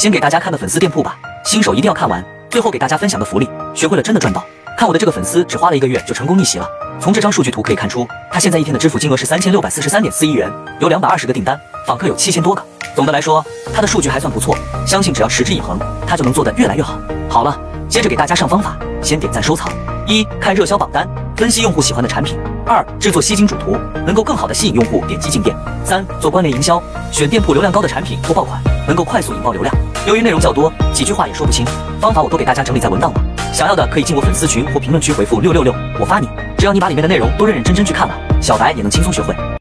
先给大家看个粉丝店铺吧，新手一定要看完。最后给大家分享个福利，学会了真的赚到。看我的这个粉丝只花了一个月就成功逆袭了。从这张数据图可以看出，他现在一天的支付金额是三千六百四十三点四一元，有两百二十个订单，访客有七千多个。总的来说，他的数据还算不错，相信只要持之以恒，他就能做得越来越好。好了，接着给大家上方法，先点赞收藏。一看热销榜单，分析用户喜欢的产品；二制作吸睛主图，能够更好的吸引用户点击进店；三做关联营销，选店铺流量高的产品或爆款，能够快速引爆流量。由于内容较多，几句话也说不清，方法我都给大家整理在文档了。想要的可以进我粉丝群或评论区回复六六六，我发你。只要你把里面的内容都认认真真去看了，小白也能轻松学会。